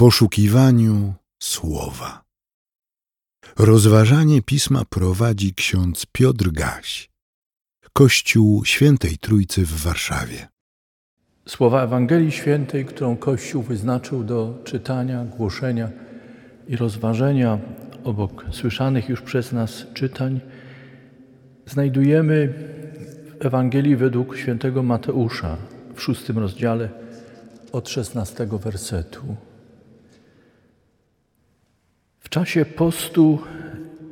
poszukiwaniu słowa. Rozważanie pisma prowadzi ksiądz Piotr Gaś, Kościół Świętej Trójcy w Warszawie. Słowa Ewangelii Świętej, którą Kościół wyznaczył do czytania, głoszenia i rozważenia obok słyszanych już przez nas czytań, znajdujemy w Ewangelii według świętego Mateusza w szóstym rozdziale od szesnastego wersetu. Czasie postu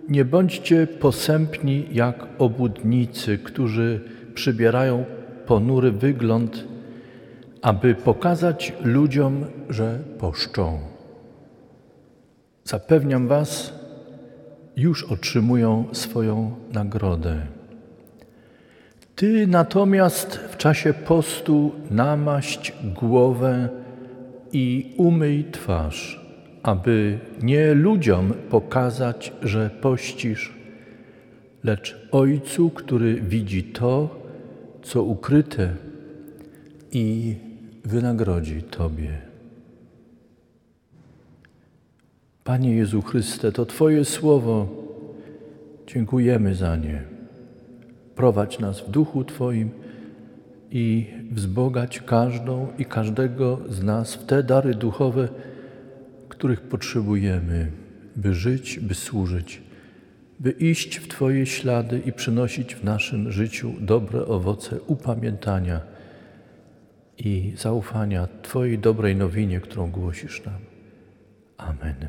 nie bądźcie posępni jak obłudnicy, którzy przybierają ponury wygląd, aby pokazać ludziom, że poszczą. Zapewniam Was, już otrzymują swoją nagrodę. Ty natomiast w czasie postu namaść głowę i umyj twarz aby nie ludziom pokazać, że pościsz, lecz Ojcu, który widzi to, co ukryte i wynagrodzi Tobie. Panie Jezu Chryste, to Twoje słowo, dziękujemy za nie. Prowadź nas w duchu Twoim i wzbogać każdą i każdego z nas w te dary duchowe, których potrzebujemy, by żyć, by służyć, by iść w Twoje ślady i przynosić w naszym życiu dobre owoce upamiętania i zaufania Twojej dobrej nowinie, którą głosisz nam. Amen.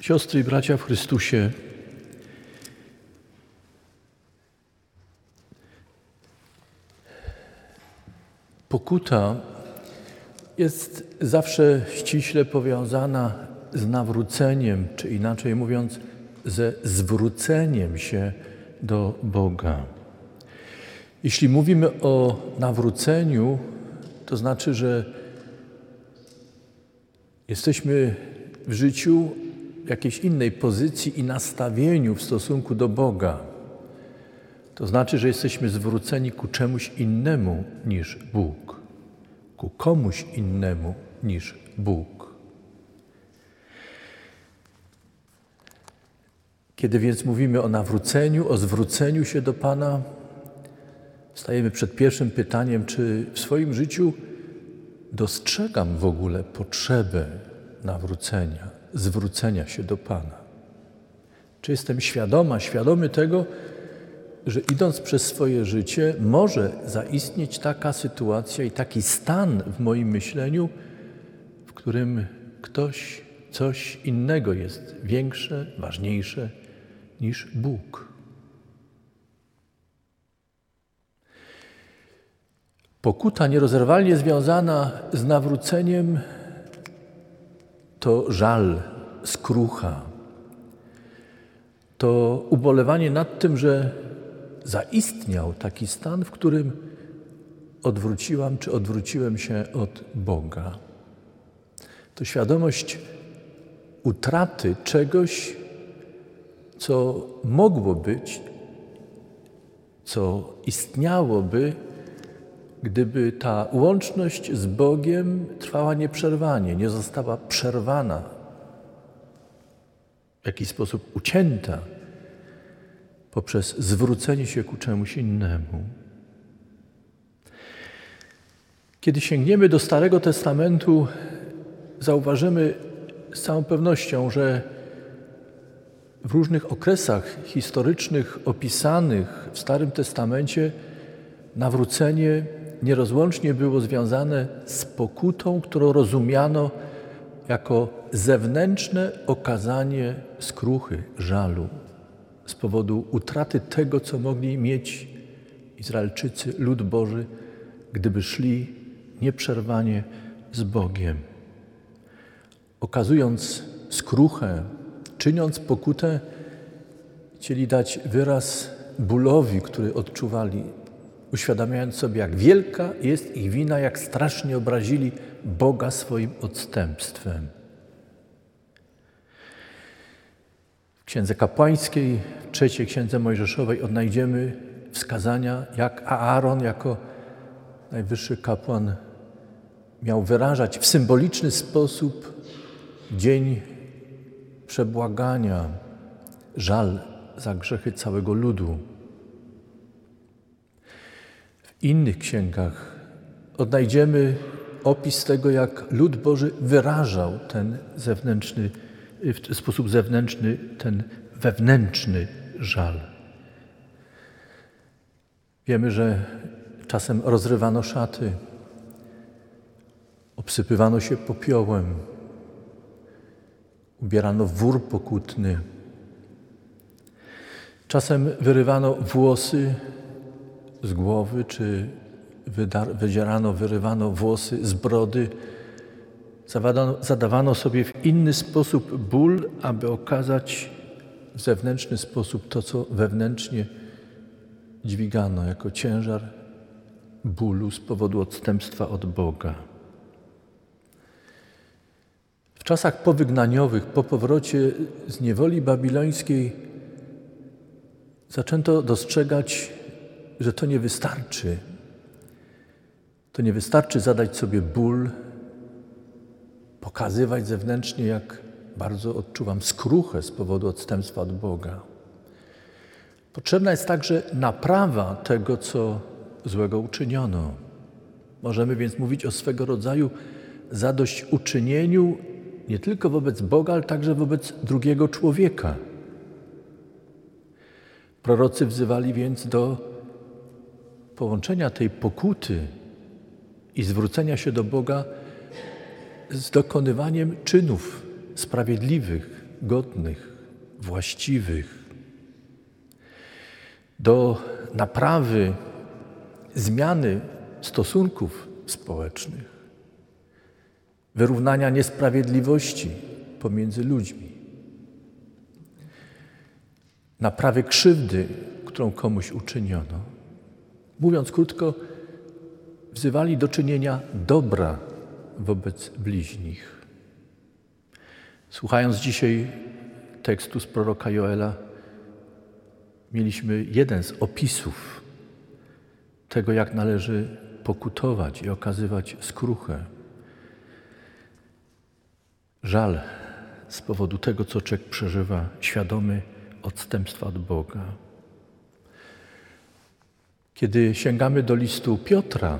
Siostry i bracia w Chrystusie, Pokuta jest zawsze ściśle powiązana z nawróceniem, czy inaczej mówiąc, ze zwróceniem się do Boga. Jeśli mówimy o nawróceniu, to znaczy, że jesteśmy w życiu w jakiejś innej pozycji i nastawieniu w stosunku do Boga. To znaczy, że jesteśmy zwróceni ku czemuś innemu niż Bóg, ku komuś innemu niż Bóg. Kiedy więc mówimy o nawróceniu, o zwróceniu się do Pana, stajemy przed pierwszym pytaniem, czy w swoim życiu dostrzegam w ogóle potrzebę nawrócenia, zwrócenia się do Pana. Czy jestem świadoma, świadomy tego, że idąc przez swoje życie, może zaistnieć taka sytuacja i taki stan w moim myśleniu, w którym ktoś, coś innego jest większe, ważniejsze niż Bóg. Pokuta nierozerwalnie związana z nawróceniem to żal, skrucha, to ubolewanie nad tym, że zaistniał taki stan, w którym odwróciłam czy odwróciłem się od Boga. To świadomość utraty czegoś, co mogło być, co istniałoby, gdyby ta łączność z Bogiem trwała nieprzerwanie, nie została przerwana, w jakiś sposób ucięta poprzez zwrócenie się ku czemuś innemu. Kiedy sięgniemy do Starego Testamentu, zauważymy z całą pewnością, że w różnych okresach historycznych opisanych w Starym Testamencie nawrócenie nierozłącznie było związane z pokutą, którą rozumiano jako zewnętrzne okazanie skruchy, żalu z powodu utraty tego, co mogli mieć Izraelczycy, lud Boży, gdyby szli nieprzerwanie z Bogiem. Okazując skruchę, czyniąc pokutę, chcieli dać wyraz bólowi, który odczuwali, uświadamiając sobie, jak wielka jest ich wina, jak strasznie obrazili Boga swoim odstępstwem. Księdze Kapłańskiej, trzeciej Księdze Mojżeszowej odnajdziemy wskazania, jak Aaron jako najwyższy kapłan miał wyrażać w symboliczny sposób dzień przebłagania, żal za grzechy całego ludu. W innych księgach odnajdziemy opis tego, jak lud Boży wyrażał ten zewnętrzny, w sposób zewnętrzny ten wewnętrzny żal. Wiemy, że czasem rozrywano szaty, obsypywano się popiołem, ubierano wór pokutny. Czasem wyrywano włosy z głowy, czy wydzierano, wyrywano włosy z brody. Zadawano, sobie w inny sposób ból, aby okazać w zewnętrzny sposób to, co wewnętrznie dźwigano jako ciężar bólu z powodu odstępstwa od Boga. W czasach powygnaniowych, po powrocie z niewoli babilońskiej, zaczęto dostrzegać, że to nie wystarczy. To nie wystarczy zadać sobie ból, pokazywać zewnętrznie, jak bardzo odczuwam skruchę z powodu odstępstwa od Boga. Potrzebna jest także naprawa tego, co złego uczyniono. Możemy więc mówić o swego rodzaju zadośćuczynieniu nie tylko wobec Boga, ale także wobec drugiego człowieka. Prorocy wzywali więc do połączenia tej pokuty i zwrócenia się do Boga z dokonywaniem czynów sprawiedliwych, godnych, właściwych, do naprawy, zmiany stosunków społecznych, wyrównania niesprawiedliwości pomiędzy ludźmi, naprawy krzywdy, którą komuś uczyniono. Mówiąc krótko, wzywali do czynienia dobra wobec bliźnich. Słuchając dzisiaj tekstu z proroka Joela, mieliśmy jeden z opisów tego, jak należy pokutować i okazywać skruchę. Żal z powodu tego, co człowiek przeżywa, świadomy odstępstwa od Boga. Kiedy sięgamy do listu Piotra,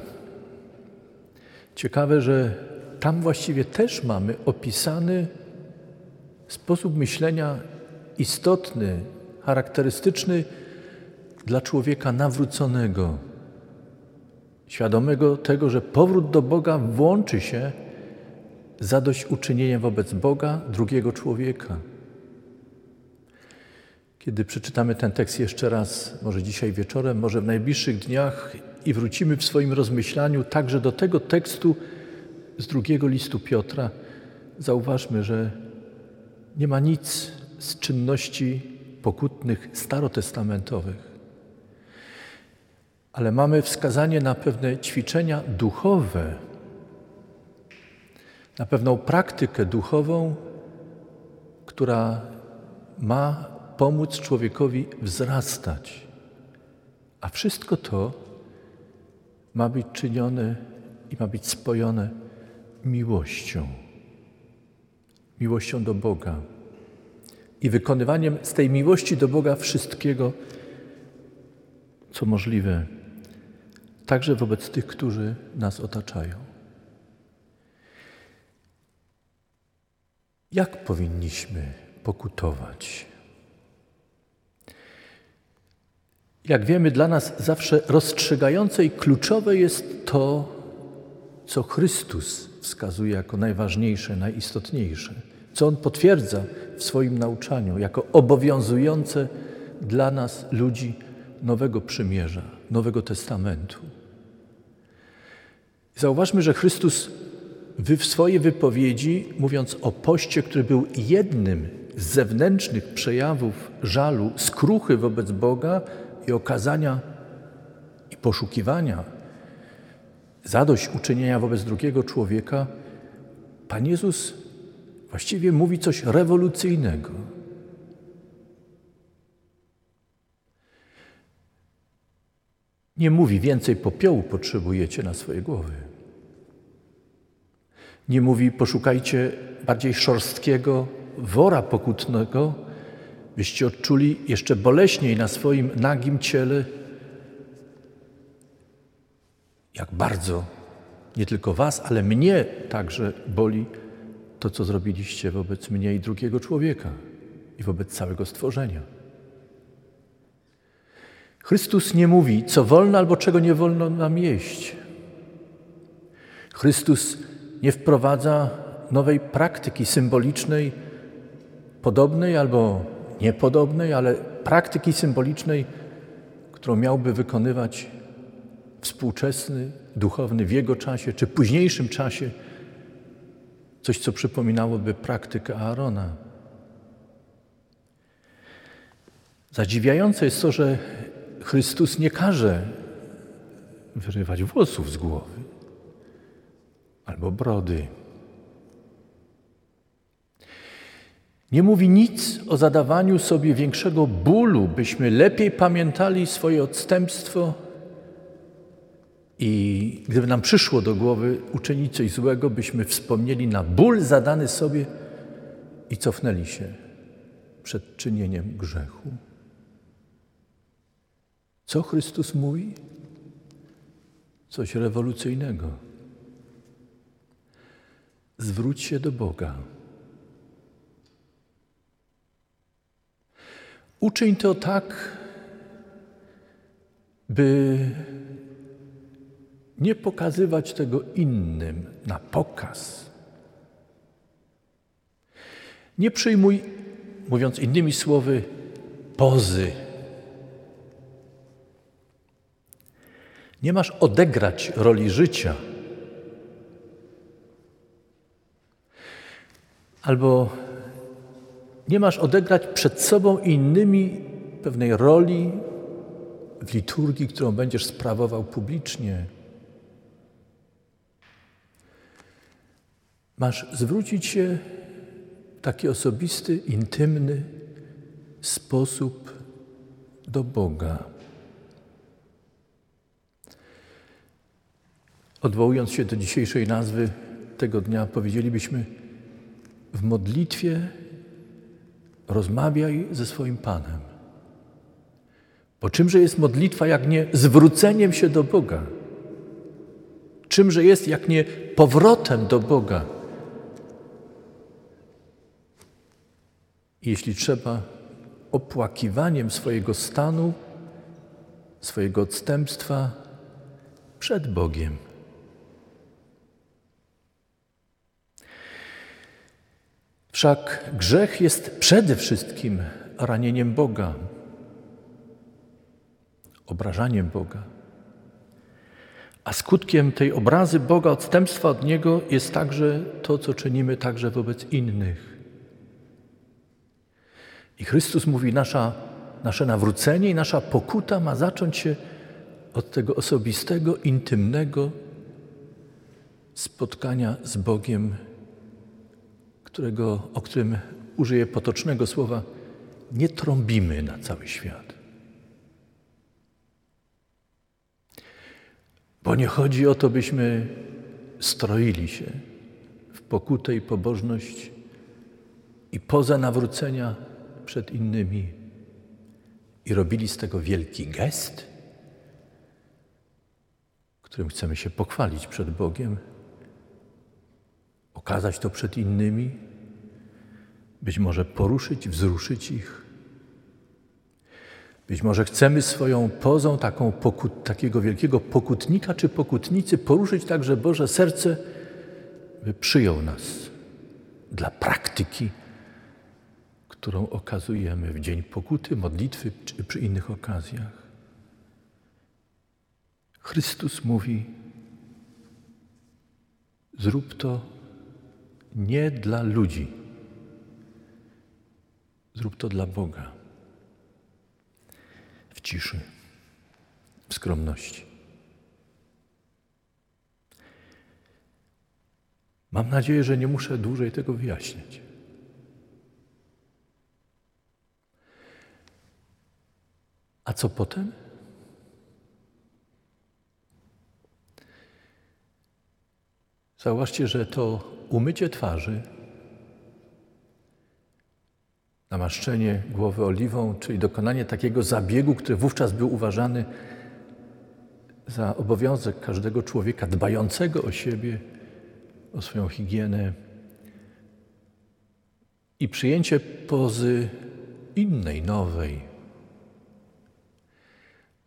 ciekawe, że tam właściwie też mamy opisany sposób myślenia istotny, charakterystyczny dla człowieka nawróconego, świadomego tego, że powrót do Boga włączy się zadośćuczynieniem wobec Boga drugiego człowieka. Kiedy przeczytamy ten tekst jeszcze raz, może dzisiaj wieczorem, może w najbliższych dniach i wrócimy w swoim rozmyślaniu także do tego tekstu z drugiego listu Piotra, zauważmy, że nie ma nic z czynności pokutnych starotestamentowych. Ale mamy wskazanie na pewne ćwiczenia duchowe, na pewną praktykę duchową, która ma pomóc człowiekowi wzrastać. A wszystko to ma być czynione i ma być spojone miłością. Miłością do Boga i wykonywaniem z tej miłości do Boga wszystkiego, co możliwe, także wobec tych, którzy nas otaczają. Jak powinniśmy pokutować? Jak wiemy, dla nas zawsze rozstrzygające i kluczowe jest to, co Chrystus wskazuje jako najważniejsze, najistotniejsze, co On potwierdza w swoim nauczaniu jako obowiązujące dla nas ludzi Nowego Przymierza, Nowego Testamentu. Zauważmy, że Chrystus w swojej wypowiedzi, mówiąc o poście, który był jednym z zewnętrznych przejawów żalu, skruchy wobec Boga i okazania i poszukiwania zadośćuczynienia wobec drugiego człowieka, Pan Jezus właściwie mówi coś rewolucyjnego. Nie mówi więcej popiołu potrzebujecie na swoje głowy. Nie mówi poszukajcie bardziej szorstkiego wora pokutnego, byście odczuli jeszcze boleśniej na swoim nagim ciele, jak bardzo nie tylko Was, ale mnie także boli to, co zrobiliście wobec mnie i drugiego człowieka i wobec całego stworzenia. Chrystus nie mówi, co wolno albo czego nie wolno nam jeść. Chrystus nie wprowadza nowej praktyki symbolicznej, podobnej albo niepodobnej, ale praktyki symbolicznej, którą miałby wykonywać współczesny, duchowny w jego czasie czy późniejszym czasie, coś, co przypominałoby praktykę Aarona. Zadziwiające jest to, że Chrystus nie każe wyrywać włosów z głowy albo brody. Nie mówi nic o zadawaniu sobie większego bólu, byśmy lepiej pamiętali swoje odstępstwo i gdyby nam przyszło do głowy uczynić coś złego, byśmy wspomnieli na ból zadany sobie i cofnęli się przed czynieniem grzechu. Co Chrystus mówi? Coś rewolucyjnego. Zwróć się do Boga. Uczyń to tak, by nie pokazywać tego innym na pokaz. Nie przyjmuj, mówiąc innymi słowy, pozy. Nie masz odegrać roli życia. Albo nie masz odegrać przed sobą i innymi pewnej roli w liturgii, którą będziesz sprawował publicznie. Masz zwrócić się w taki osobisty, intymny sposób do Boga. Odwołując się do dzisiejszej nazwy tego dnia, powiedzielibyśmy: w modlitwie rozmawiaj ze swoim Panem. Bo czymże jest modlitwa, jak nie zwróceniem się do Boga? Czymże jest, jak nie powrotem do Boga? Jeśli trzeba, opłakiwaniem swojego stanu, swojego odstępstwa przed Bogiem. Wszak grzech jest przede wszystkim ranieniem Boga, obrażaniem Boga. A skutkiem tej obrazy Boga, odstępstwa od Niego jest także to, co czynimy także wobec innych. I Chrystus mówi, nasza, nasze nawrócenie i nasza pokuta ma zacząć się od tego osobistego, intymnego spotkania z Bogiem którego, o którym użyję potocznego słowa, nie trąbimy na cały świat. Bo nie chodzi o to, byśmy stroili się w pokutę i pobożność i poza nawrócenia przed innymi i robili z tego wielki gest, którym chcemy się pochwalić przed Bogiem, okazać to przed innymi, być może poruszyć, wzruszyć ich. Być może chcemy swoją pozą taką pokut, takiego wielkiego pokutnika czy pokutnicy poruszyć także Boże serce, by przyjął nas dla praktyki, którą okazujemy w dzień pokuty, modlitwy czy przy innych okazjach. Chrystus mówi: Zrób to nie dla ludzi Zrób to dla Boga. W ciszy, w skromności. Mam nadzieję, że nie muszę dłużej tego wyjaśniać. A co potem? Zauważcie, że to umycie twarzy namaszczenie głowy oliwą, czyli dokonanie takiego zabiegu, który wówczas był uważany za obowiązek każdego człowieka dbającego o siebie, o swoją higienę. I przyjęcie pozy innej, nowej,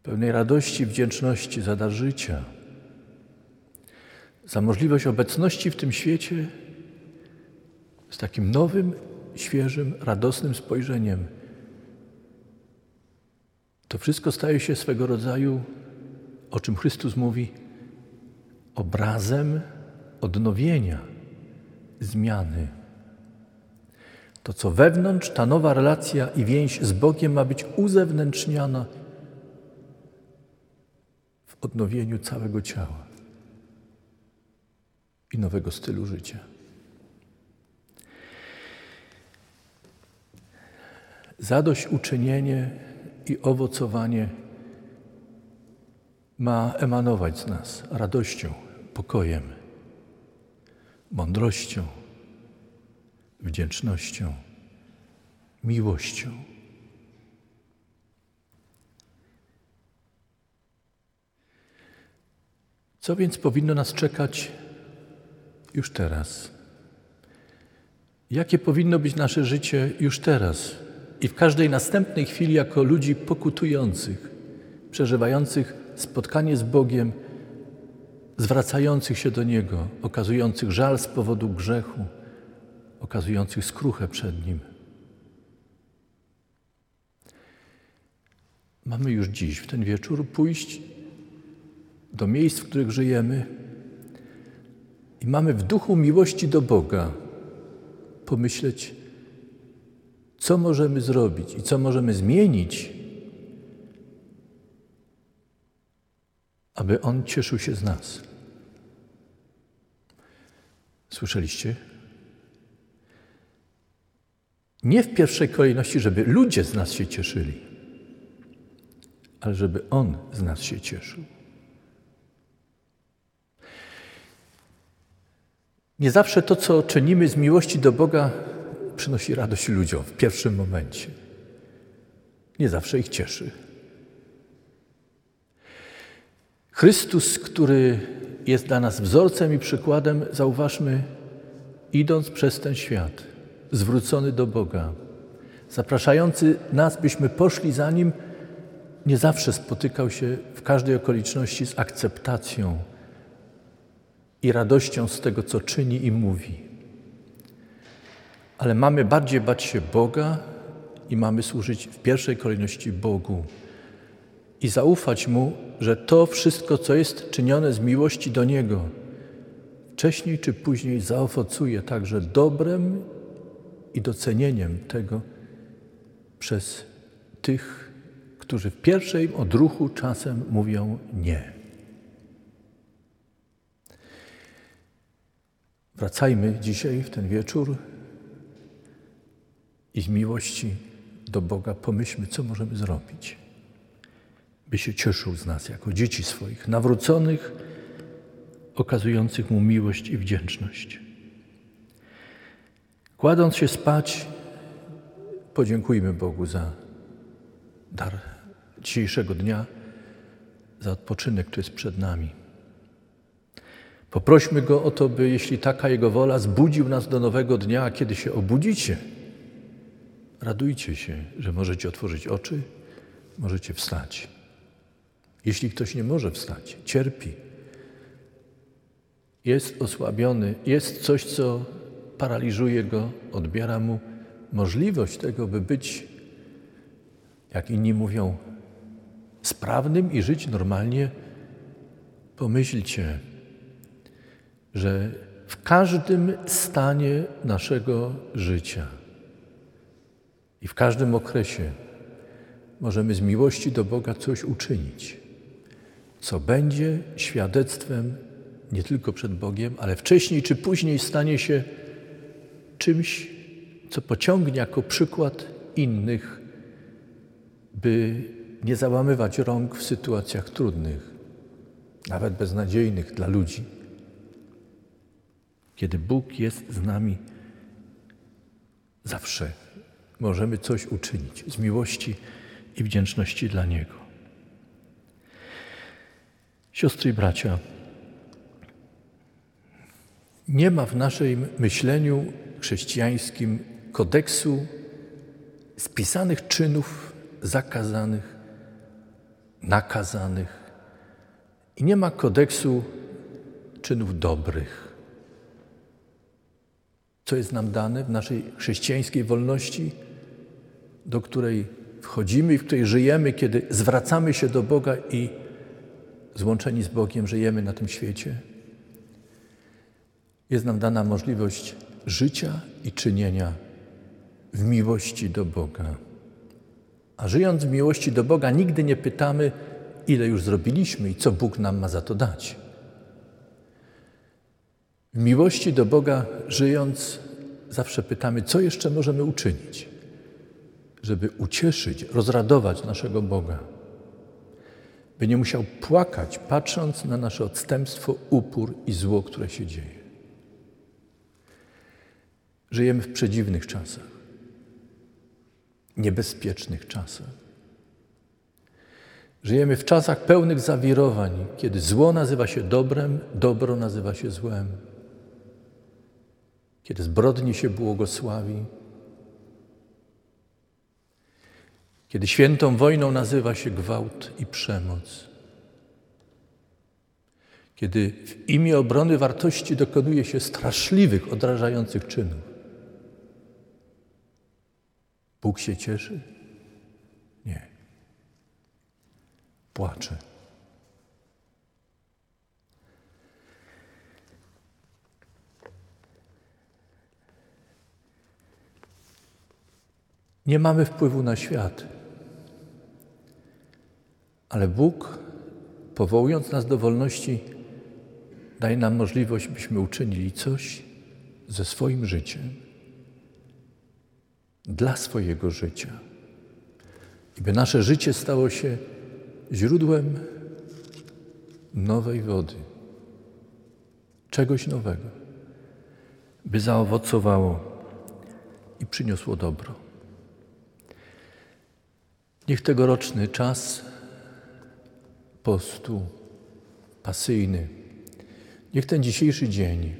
pełnej radości, wdzięczności za dar życia, za możliwość obecności w tym świecie z takim nowym, świeżym, radosnym spojrzeniem. To wszystko staje się swego rodzaju, o czym Chrystus mówi, obrazem odnowienia, zmiany. To, co wewnątrz, ta nowa relacja i więź z Bogiem ma być uzewnętrzniana w odnowieniu całego ciała i nowego stylu życia. Zadośćuczynienie i owocowanie ma emanować z nas radością, pokojem, mądrością, wdzięcznością, miłością. Co więc powinno nas czekać już teraz? Jakie powinno być nasze życie już teraz i w każdej następnej chwili jako ludzi pokutujących, przeżywających spotkanie z Bogiem, zwracających się do Niego, okazujących żal z powodu grzechu, okazujących skruchę przed Nim. Mamy już dziś, w ten wieczór, pójść do miejsc, w których żyjemy i mamy w duchu miłości do Boga pomyśleć, co możemy zrobić i co możemy zmienić, aby On cieszył się z nas. Słyszeliście? Nie w pierwszej kolejności, żeby ludzie z nas się cieszyli, ale żeby On z nas się cieszył. Nie zawsze to, co czynimy z miłości do Boga, przynosi radość ludziom w pierwszym momencie. Nie zawsze ich cieszy. Chrystus, który jest dla nas wzorcem i przykładem, zauważmy, idąc przez ten świat, zwrócony do Boga, zapraszający nas, byśmy poszli za Nim, nie zawsze spotykał się w każdej okoliczności z akceptacją i radością z tego, co czyni i mówi. Ale mamy bardziej bać się Boga i mamy służyć w pierwszej kolejności Bogu i zaufać Mu, że to wszystko, co jest czynione z miłości do Niego, wcześniej czy później zaowocuje także dobrem i docenieniem tego przez tych, którzy w pierwszej odruchu czasem mówią nie. Wracajmy dzisiaj w ten wieczór i z miłości do Boga pomyślmy, co możemy zrobić, by się cieszył z nas jako dzieci swoich, nawróconych, okazujących Mu miłość i wdzięczność. Kładąc się spać, podziękujmy Bogu za dar dzisiejszego dnia, za odpoczynek, który jest przed nami. Poprośmy Go o to, by, jeśli taka Jego wola, zbudził nas do nowego dnia, a kiedy się obudzicie, radujcie się, że możecie otworzyć oczy, możecie wstać. Jeśli ktoś nie może wstać, cierpi, jest osłabiony, jest coś, co paraliżuje go, odbiera mu możliwość tego, by być, jak inni mówią, sprawnym i żyć normalnie, pomyślcie, że w każdym stanie naszego życia i w każdym okresie możemy z miłości do Boga coś uczynić, co będzie świadectwem nie tylko przed Bogiem, ale wcześniej czy później stanie się czymś, co pociągnie jako przykład innych, by nie załamywać rąk w sytuacjach trudnych, nawet beznadziejnych dla ludzi kiedy Bóg jest z nami zawsze. Możemy coś uczynić z miłości i wdzięczności dla Niego. Siostry i bracia, nie ma w naszym myśleniu chrześcijańskim kodeksu spisanych czynów zakazanych, nakazanych i nie ma kodeksu czynów dobrych. Co jest nam dane w naszej chrześcijańskiej wolności, do której wchodzimy i w której żyjemy, kiedy zwracamy się do Boga i złączeni z Bogiem żyjemy na tym świecie? Jest nam dana możliwość życia i czynienia w miłości do Boga. A żyjąc w miłości do Boga, nigdy nie pytamy, ile już zrobiliśmy i co Bóg nam ma za to dać. W miłości do Boga żyjąc, zawsze pytamy, co jeszcze możemy uczynić, żeby ucieszyć, rozradować naszego Boga, by nie musiał płakać, patrząc na nasze odstępstwo, upór i zło, które się dzieje. Żyjemy w przedziwnych czasach, niebezpiecznych czasach. Żyjemy w czasach pełnych zawirowań, kiedy zło nazywa się dobrem, dobro nazywa się złem, kiedy zbrodni się błogosławi, kiedy świętą wojną nazywa się gwałt i przemoc, kiedy w imię obrony wartości dokonuje się straszliwych, odrażających czynów. Bóg się cieszy? Nie. Płacze. Nie mamy wpływu na świat, ale Bóg, powołując nas do wolności, daje nam możliwość, byśmy uczynili coś ze swoim życiem dla swojego życia. I by nasze życie stało się źródłem nowej wody, czegoś nowego, by zaowocowało i przyniosło dobro. Niech tegoroczny czas postu pasyjny, niech ten dzisiejszy dzień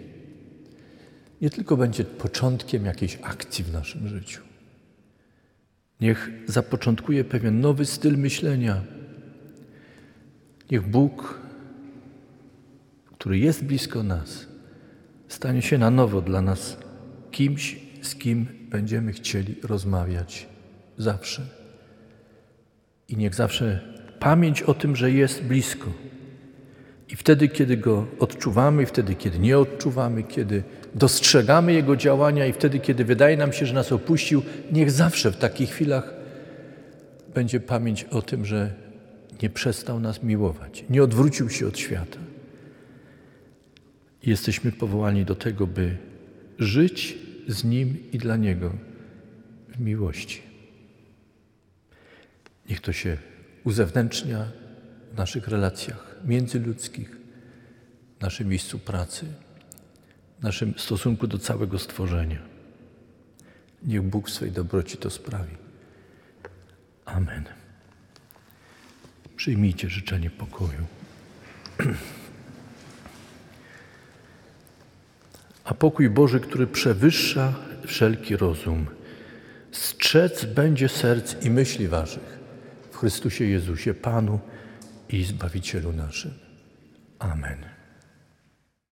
nie tylko będzie początkiem jakiejś akcji w naszym życiu, Niech zapoczątkuje pewien nowy styl myślenia. Niech Bóg, który jest blisko nas, stanie się na nowo dla nas kimś, z kim będziemy chcieli rozmawiać zawsze. I niech zawsze pamięć o tym, że jest blisko. I wtedy, kiedy go odczuwamy, wtedy, kiedy nie odczuwamy, kiedy dostrzegamy Jego działania i wtedy, kiedy wydaje nam się, że nas opuścił, niech zawsze w takich chwilach będzie pamięć o tym, że nie przestał nas miłować, nie odwrócił się od świata. Jesteśmy powołani do tego, by żyć z Nim i dla Niego w miłości. Niech to się uzewnętrznia w naszych relacjach międzyludzkich, w naszym miejscu pracy naszym stosunku do całego stworzenia. Niech Bóg w swej dobroci to sprawi. Amen. Przyjmijcie życzenie pokoju. A pokój Boży, który przewyższa wszelki rozum, strzec będzie serc i myśli waszych w Chrystusie Jezusie, Panu i Zbawicielu naszym. Amen.